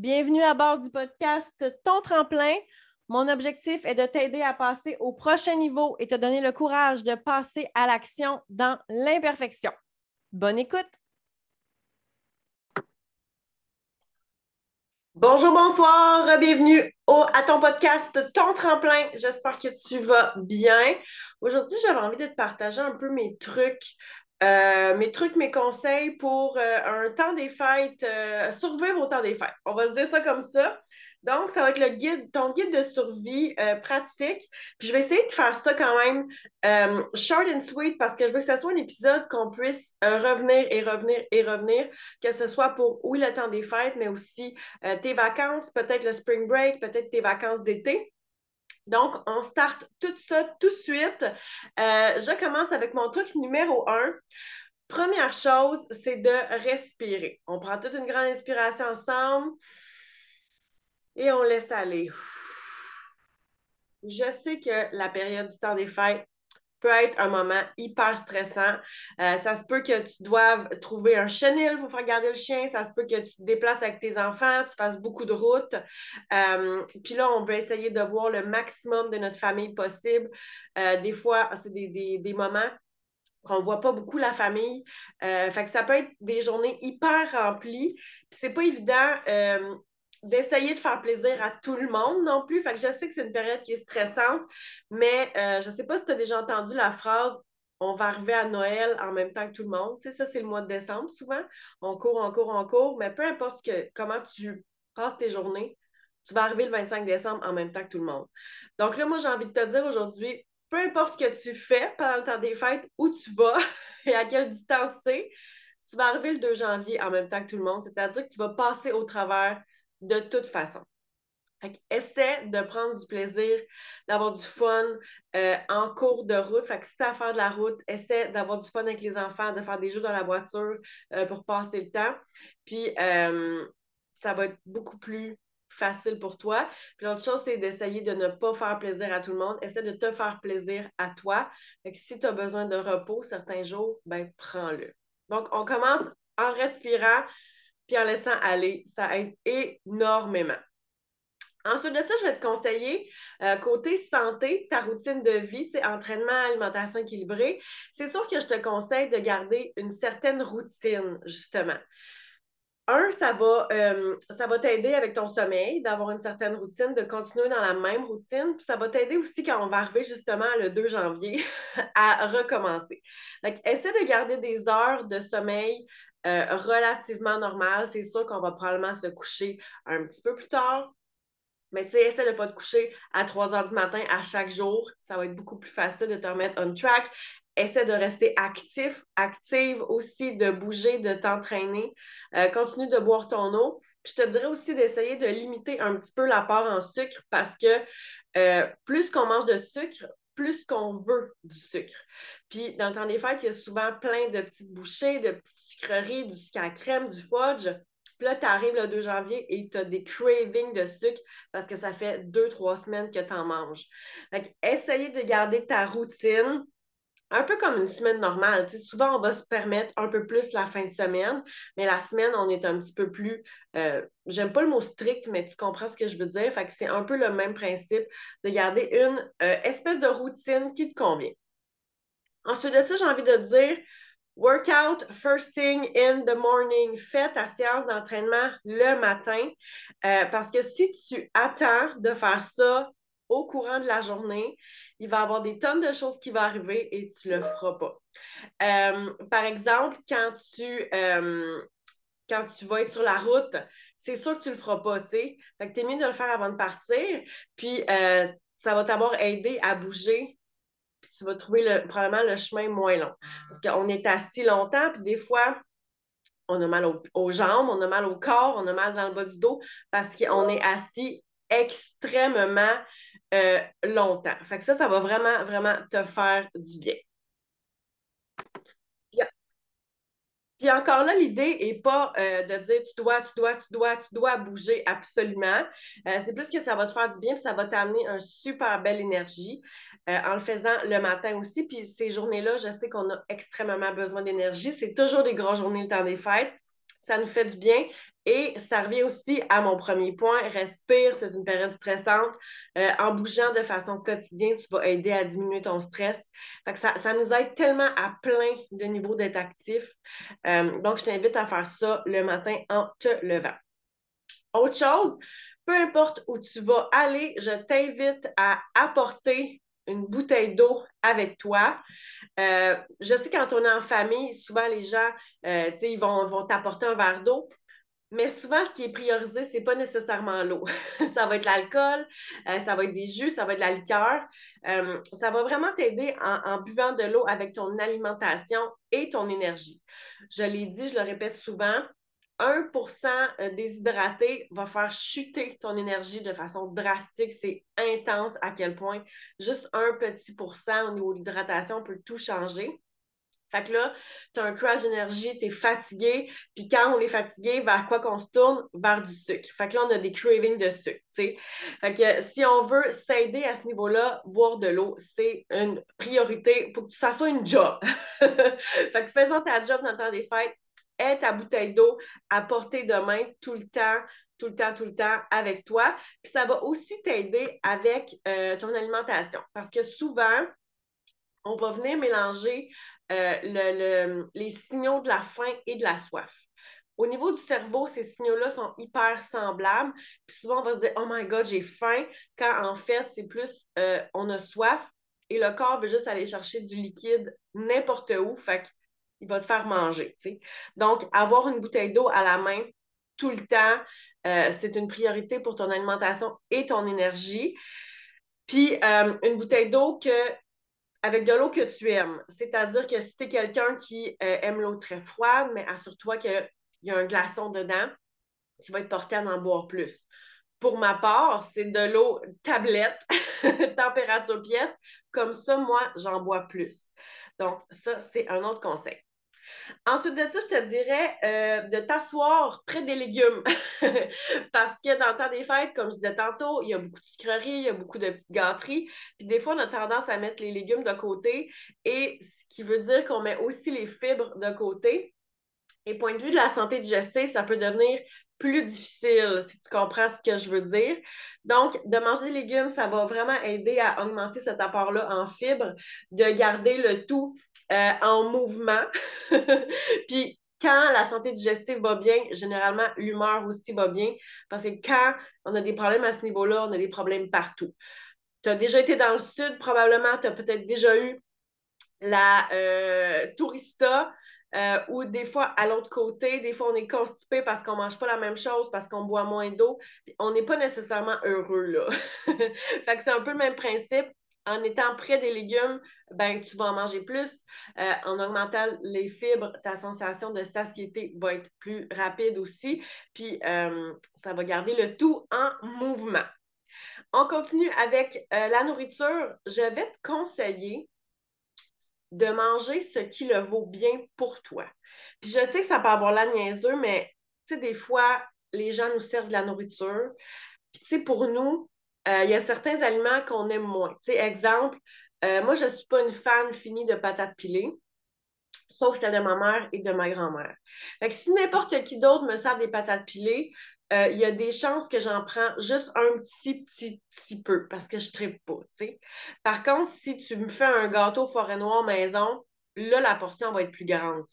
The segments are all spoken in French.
Bienvenue à bord du podcast Ton tremplin. Mon objectif est de t'aider à passer au prochain niveau et te donner le courage de passer à l'action dans l'imperfection. Bonne écoute. Bonjour, bonsoir, bienvenue à ton podcast Ton tremplin. J'espère que tu vas bien. Aujourd'hui, j'avais envie de te partager un peu mes trucs euh, mes trucs, mes conseils pour euh, un temps des fêtes, euh, survivre au temps des fêtes. On va se dire ça comme ça. Donc, ça va être le guide, ton guide de survie pratique. Puis je vais essayer de faire ça quand même short and sweet parce que je veux que ce soit un épisode qu'on puisse revenir et revenir et revenir, que ce soit pour, oui, le temps des fêtes, mais aussi tes vacances, peut-être le spring break, peut-être tes vacances d'été. Donc, on start tout ça tout de suite. Euh, je commence avec mon truc numéro un. Première chose, c'est de respirer. On prend toute une grande inspiration ensemble et on laisse aller. Je sais que la période du temps des fêtes, peut être un moment hyper stressant. Euh, ça se peut que tu doives trouver un chenil pour faire garder le chien. Ça se peut que tu te déplaces avec tes enfants, tu fasses beaucoup de routes. Euh, puis là, on veut essayer de voir le maximum de notre famille possible. Euh, des fois, c'est des, moments qu'on ne voit pas beaucoup la famille. fait que ça peut être des journées hyper remplies. Puis c'est pas évident d'essayer de faire plaisir à tout le monde non plus. Fait que je sais que c'est une période qui est stressante, mais euh, je ne sais pas si tu as déjà entendu la phrase on va arriver à Noël en même temps que tout le monde. Tu sais, ça, c'est le mois de décembre souvent. On court, on court, on court, mais peu importe que, comment tu passes tes journées, tu vas arriver le 25 décembre en même temps que tout le monde. Donc là, moi, j'ai envie de te dire aujourd'hui, peu importe ce que tu fais pendant le temps des fêtes, où tu vas et à quelle distance c'est, tu vas arriver le 2 janvier en même temps que tout le monde. C'est-à-dire que tu vas passer au travers de toute façon. Essaie de prendre du plaisir, d'avoir du fun euh, en cours de route. Fait que si tu as à faire de la route, essaie d'avoir du fun avec les enfants, de faire des jeux dans la voiture euh, pour passer le temps. Puis euh, ça va être beaucoup plus facile pour toi. Puis l'autre chose, c'est d'essayer de ne pas faire plaisir à tout le monde. Essaie de te faire plaisir à toi. Si tu as besoin de repos certains jours, ben prends-le. Donc, on commence en respirant puis en laissant aller, ça aide énormément. Ensuite de ça, je vais te conseiller, euh, côté santé, ta routine de vie, entraînement, alimentation équilibrée. C'est sûr que je te conseille de garder une certaine routine, justement. Un, ça va, euh, ça va t'aider avec ton sommeil, d'avoir une certaine routine, de continuer dans la même routine. Puis ça va t'aider aussi quand on va arriver justement le 2 janvier à recommencer. Donc, essaie de garder des heures de sommeil euh, relativement normal. C'est sûr qu'on va probablement se coucher un petit peu plus tard. Mais tu sais, essaie de ne pas te coucher à 3 heures du matin à chaque jour. Ça va être beaucoup plus facile de te remettre on track. Essaie de rester actif, active aussi, de bouger, de t'entraîner. Euh, continue de boire ton eau. Puis je te dirais aussi d'essayer de limiter un petit peu l'apport en sucre parce que euh, plus qu'on mange de sucre, plus qu'on veut du sucre. Puis, dans le temps des fêtes, il y a souvent plein de petites bouchées, de petites sucreries, du sucre à crème, du fudge. Puis là, tu arrives le 2 janvier et tu as des cravings de sucre parce que ça fait deux, trois semaines que tu en manges. Fait essayer de garder ta routine un peu comme une semaine normale. souvent, on va se permettre un peu plus la fin de semaine, mais la semaine, on est un petit peu plus. Euh, j'aime pas le mot strict, mais tu comprends ce que je veux dire. Fait que c'est un peu le même principe de garder une euh, espèce de routine qui te convient. Ensuite de ça, j'ai envie de dire workout first thing in the morning. Fais ta séance d'entraînement le matin euh, parce que si tu attends de faire ça au courant de la journée, il va y avoir des tonnes de choses qui vont arriver et tu ne le feras pas. Euh, par exemple, quand tu, euh, quand tu vas être sur la route, c'est sûr que tu ne le feras pas, tu sais. Que mieux de le faire avant de partir, puis euh, ça va t'avoir aidé à bouger, puis tu vas trouver le, probablement le chemin moins long. Parce qu'on est assis longtemps, puis des fois, on a mal aux jambes, on a mal au corps, on a mal dans le bas du dos, parce qu'on est assis extrêmement euh, longtemps. Fait que ça, ça va vraiment, vraiment te faire du bien. Puis encore là, l'idée n'est pas euh, de dire tu dois, tu dois, tu dois, tu dois bouger absolument. Euh, c'est plus que ça va te faire du bien, puis ça va t'amener une super belle énergie en le faisant le matin aussi. Puis ces journées-là, je sais qu'on a extrêmement besoin d'énergie. C'est toujours des grosses journées le temps des fêtes. ça nous fait du bien. Et ça revient aussi à mon premier point, respire, c'est une période stressante. Euh, en bougeant de façon quotidienne, tu vas aider à diminuer ton stress. ça, ça, nous aide tellement à plein de niveaux d'être actif. Euh, donc, je t'invite à faire ça le matin en te levant. Autre chose, peu importe où tu vas aller, je t'invite à apporter une bouteille d'eau avec toi. Euh, je sais quand on est en famille, souvent les gens, ils vont, vont t'apporter un verre d'eau. Mais souvent, ce qui est priorisé, ce n'est pas nécessairement l'eau. ça va être l'alcool, euh, ça va être des jus, ça va être la liqueur. Euh, ça va vraiment t'aider en, buvant de l'eau avec ton alimentation et ton énergie. Je l'ai dit, je le répète souvent, 1% euh, déshydraté va faire chuter ton énergie de façon drastique. C'est intense à quel point juste un petit pourcent au niveau de l'hydratation peut tout changer. Fait que là, tu as un crash d'énergie, tu es fatigué, puis quand on est fatigué, vers quoi qu'on se tourne? Vers du sucre. Fait que là, on a des cravings de sucre. Fait que si on veut s'aider à ce niveau-là, boire de l'eau, c'est une priorité. Faut que ça soit une job. fait que faisons ta job dans le temps des fêtes, aie ta bouteille d'eau à portée de main tout le temps, tout le temps, tout le temps avec toi. Puis ça va aussi t'aider avec euh, ton alimentation. Parce que souvent, on va venir mélanger euh, le, les signaux de la faim et de la soif. Au niveau du cerveau, ces signaux-là sont hyper semblables. Puis souvent, on va se dire Oh my God, j'ai faim, quand en fait, c'est plus euh, on a soif et le corps veut juste aller chercher du liquide n'importe où. Fait qu'il va te faire manger. Donc, avoir une bouteille d'eau à la main tout le temps, euh, c'est une priorité pour ton alimentation et ton énergie. Puis, une bouteille d'eau que avec de l'eau que tu aimes. C'est-à-dire que si tu es quelqu'un qui euh, aime l'eau très froide, mais assure-toi qu'il y a un glaçon dedans, tu vas être porté à en boire plus. Pour ma part, c'est de l'eau tablette, température pièce. Comme ça, moi, j'en bois plus. Donc, ça, c'est un autre conseil. Ensuite de ça, je te dirais euh, de t'asseoir près des légumes. Parce que dans le temps des fêtes, comme je disais tantôt, il y a beaucoup de sucreries, il y a beaucoup de gâteries. Puis des fois, on a tendance à mettre les légumes de côté. Et ce qui veut dire qu'on met aussi les fibres de côté. Et point de vue de la santé digestive, ça peut devenir plus difficile, si tu comprends ce que je veux dire. Donc, de manger des légumes, ça va vraiment aider à augmenter cet apport-là en fibres, de garder le tout euh, en mouvement. Puis, quand la santé digestive va bien, généralement, l'humeur aussi va bien. Parce que quand on a des problèmes à ce niveau-là, on a des problèmes partout. Tu as déjà été dans le sud, probablement, tu as peut-être déjà eu la euh, tourista, euh, ou des fois, à l'autre côté, des fois, on est constipé parce qu'on ne mange pas la même chose, parce qu'on boit moins d'eau. On n'est pas nécessairement heureux, là. fait que c'est un peu le même principe. En étant près des légumes, ben, tu vas en manger plus. Euh, en augmentant les fibres, ta sensation de satiété va être plus rapide aussi. Puis, euh, ça va garder le tout en mouvement. On continue avec la nourriture. Je vais te conseiller de manger ce qui le vaut bien pour toi. Puis je sais que ça peut avoir la mais tu sais, des fois, les gens nous servent de la nourriture. Puis tu sais, pour nous, euh, il y a certains aliments qu'on aime moins. Tu sais, exemple, euh, moi, je ne suis pas une fan finie de patates pilées, sauf celle de ma mère et de ma grand-mère. Fait si n'importe qui d'autre me sert des patates pilées, euh, il y a des chances que j'en prends juste un petit, petit, petit peu parce que je ne pas, Par contre, si tu me fais un gâteau forêt noire maison, là, la portion va être plus grande,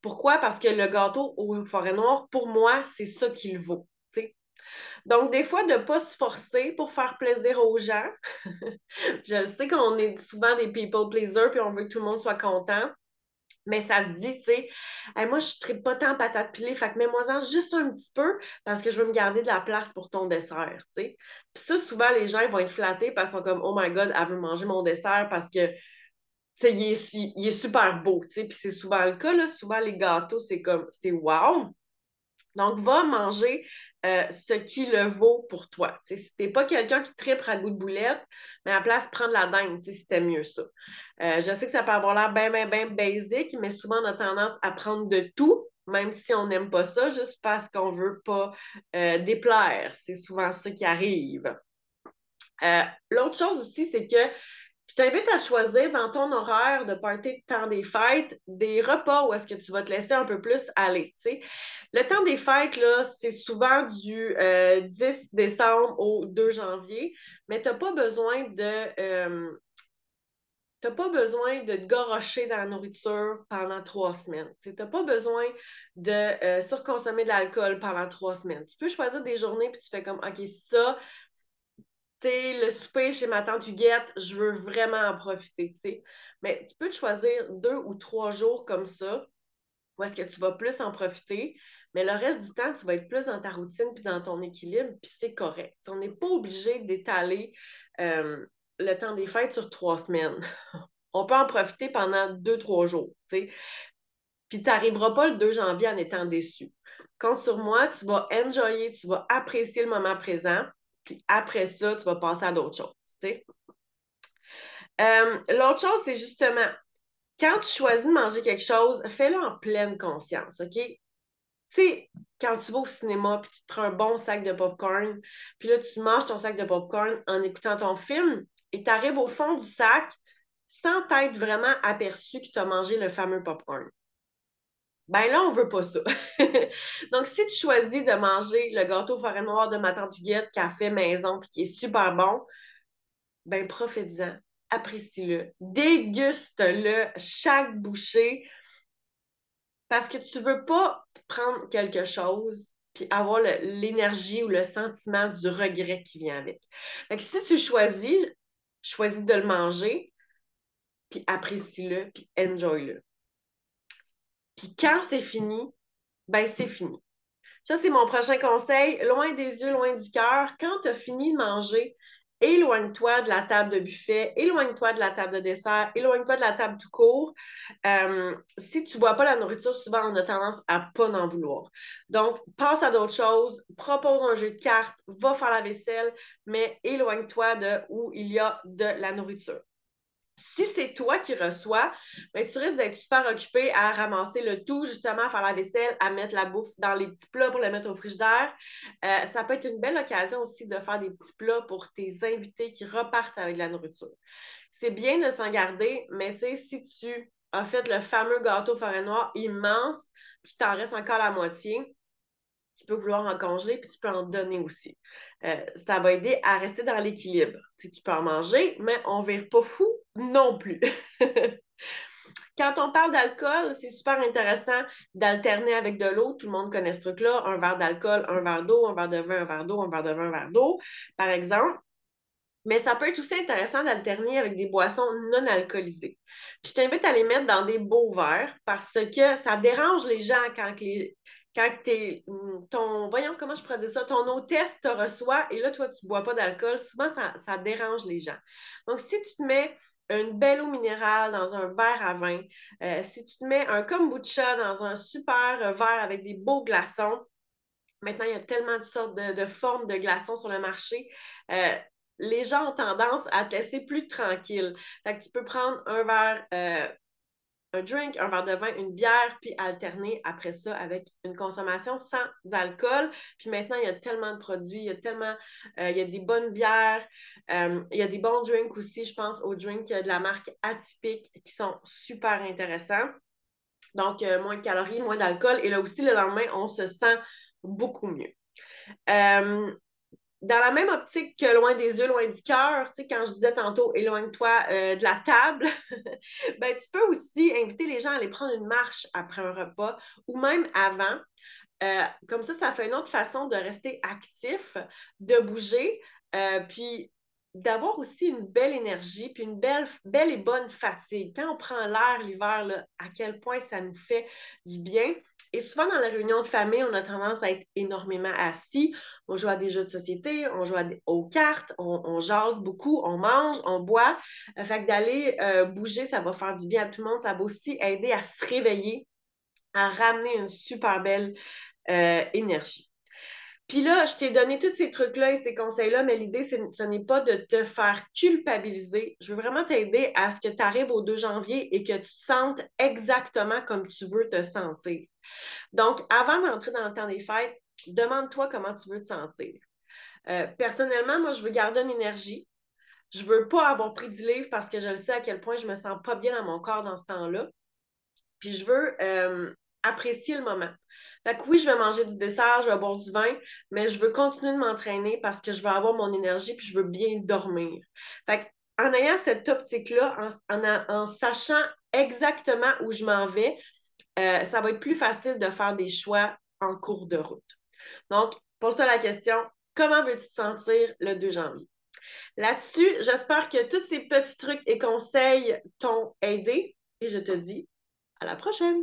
Pourquoi? Parce que le gâteau au forêt noire, pour moi, c'est ça qu'il vaut, Donc, des fois, de ne pas se forcer pour faire plaisir aux gens. je sais qu'on est souvent des people pleasers puis on veut que tout le monde soit content. Mais ça se dit, tu sais, moi, je ne pas tant patate pilée, fait que mets-moi-en juste un petit peu parce que je veux me garder de la place pour ton dessert, tu sais. Puis ça, souvent, les gens vont être flattés parce qu'ils sont comme, oh my God, elle veut manger mon dessert parce que, tu sais, il est, il est super beau, tu sais. Puis c'est souvent le cas, là. Souvent, les gâteaux, c'est comme, c'est wow. Donc, va manger euh, ce qui le vaut pour toi. si tu n'es pas quelqu'un qui tripe à goût de boulette, mais à la place, prendre la dinde, si c'était mieux ça. Euh, je sais que ça peut avoir l'air bien, bien, bien basic, mais souvent, on a tendance à prendre de tout, même si on n'aime pas ça, juste parce qu'on veut pas euh, déplaire. C'est souvent ça qui arrive. L'autre chose aussi, c'est que je t'invite à choisir dans ton horaire de partir de temps des fêtes des repas où est-ce que tu vas te laisser un peu plus aller. Le temps des fêtes, c'est souvent du 10 euh, décembre au 2 janvier, mais tu n'as pas besoin de. Euh, pas besoin de te gorocher dans la nourriture pendant trois semaines. Tu n'as pas besoin de euh, surconsommer de l'alcool pendant trois semaines. Tu peux choisir des journées puis tu fais comme OK, ça, le souper chez ma tante Huguette, je veux vraiment en profiter, Mais tu peux choisir deux ou trois jours comme ça, où est-ce que tu vas plus en profiter, mais le reste du temps, tu vas être plus dans ta routine puis dans ton équilibre, puis c'est correct. on n'est pas obligé d'étaler euh, le temps des fêtes sur trois semaines. on peut en profiter pendant deux, trois jours, tu Puis tu n'arriveras pas le 2 janvier en étant déçu. Compte sur moi, tu vas enjoyer, tu vas apprécier le moment présent, puis après ça, tu vas passer à d'autres choses. Euh, l'autre chose, c'est justement, quand tu choisis de manger quelque chose, fais-le en pleine conscience, OK? Tu sais, quand tu vas au cinéma, puis tu prends un bon sac de popcorn, puis là, tu manges ton sac de popcorn en écoutant ton film, et tu arrives au fond du sac sans t'être vraiment aperçu que tu as mangé le fameux popcorn. Ben là, on veut pas ça. Donc, si tu choisis de manger le gâteau forêt noire de ma tante Huguette qui a fait maison et qui est super bon, ben profite-en, apprécie-le, déguste-le chaque bouchée parce que tu veux pas prendre quelque chose puis avoir l'énergie ou le sentiment du regret qui vient avec. Fait si tu choisis, choisis de le manger, puis apprécie-le, puis enjoy-le. Puis quand c'est fini, ben c'est fini. Ça, c'est mon prochain conseil. Loin des yeux, loin du cœur. Quand tu as fini de manger, éloigne-toi de la table de buffet, éloigne-toi de la table de dessert, éloigne-toi de la table tout court. Euh, si tu ne bois pas la nourriture, souvent on a tendance à pas en vouloir. Donc, passe à d'autres choses, propose un jeu de cartes, va faire la vaisselle, mais éloigne-toi de où il y a de la nourriture. Si c'est toi qui reçois, ben, tu risques d'être super occupé à ramasser le tout, justement, à faire la vaisselle, à mettre la bouffe dans les petits plats pour le mettre au frigidaire. Euh, ça peut être une belle occasion aussi de faire des petits plats pour tes invités qui repartent avec la nourriture. C'est bien de s'en garder, mais si tu as fait le fameux gâteau forêt noire immense, puis t'en reste encore la moitié, tu peux vouloir en congeler, puis tu peux en donner aussi. Euh, ça va aider à rester dans l'équilibre. Tu, peux en manger, mais on ne vire pas fou non plus. Quand on parle d'alcool, c'est super intéressant d'alterner avec de l'eau. Tout le monde connaît ce truc-là. Un verre d'alcool, un verre d'eau, un verre de vin, un verre d'eau, un verre de vin, un verre d'eau, par exemple. Mais ça peut être aussi intéressant d'alterner avec des boissons non alcoolisées. Puis je t'invite à les mettre dans des beaux verres parce que ça dérange les gens quand les, quand t'es mm, ton voyons comment je pourrais dire ça, ton hôtesse te reçoit et là, toi, tu ne bois pas d'alcool, souvent ça, dérange les gens. Donc, si tu te mets une belle eau minérale dans un verre à vin, euh, si tu te mets un kombucha dans un super verre avec des beaux glaçons, maintenant, il y a tellement de sortes de, formes de glaçons sur le marché. Euh, les gens ont tendance à te laisser plus tranquille. Fait que tu peux prendre un verre euh, un drink, un verre de vin, une bière, puis alterner après ça avec une consommation sans alcool. Puis maintenant, il y a tellement de produits, il y a tellement, euh, il y a des bonnes bières, euh, il y a des bons drinks aussi, je pense aux drinks de la marque Atypique qui sont super intéressants. Donc, euh, moins de calories, moins d'alcool. Et là aussi, le lendemain, on se sent beaucoup mieux dans la même optique que loin des yeux, loin du cœur, tu sais, quand je disais tantôt éloigne-toi euh, de la table, ben, tu peux aussi inviter les gens à aller prendre une marche après un repas ou même avant. Euh, comme ça, ça fait une autre façon de rester actif, de bouger, euh, puis d'avoir aussi une belle énergie, puis une belle, belle et bonne fatigue. Quand on prend l'air l'hiver, à quel point ça nous fait du bien. Et souvent, dans la réunion de famille, on a tendance à être énormément assis. On joue à des jeux de société, on joue aux cartes, on, jase beaucoup, on mange, on boit. Euh, fait d'aller euh, bouger, ça va faire du bien à tout le monde. Ça va aussi aider à se réveiller, à ramener une super belle euh, énergie. Puis là, je t'ai donné tous ces trucs-là et ces conseils-là, mais l'idée, ce n'est pas de te faire culpabiliser. Je veux vraiment t'aider à ce que tu arrives au 2 janvier et que tu te sentes exactement comme tu veux te sentir. Donc, avant d'entrer dans le temps des fêtes, demande-toi comment tu veux te sentir. Euh, personnellement, moi, je veux garder une énergie. Je veux pas avoir pris du livre parce que je le sais à quel point je me sens pas bien dans mon corps dans ce temps-là. Puis je veux euh, apprécier le moment. Fait que oui, je vais manger du dessert, je vais boire du vin, mais je veux continuer de m'entraîner parce que je veux avoir mon énergie puis je veux bien dormir. Fait en ayant cette optique-là, en, sachant exactement où je m'en vais, euh, ça va être plus facile de faire des choix en cours de route. Donc, pose-toi la question, comment veux-tu te sentir le 2 janvier? Là-dessus, j'espère que tous ces petits trucs et conseils t'ont aidé et je te dis à la prochaine!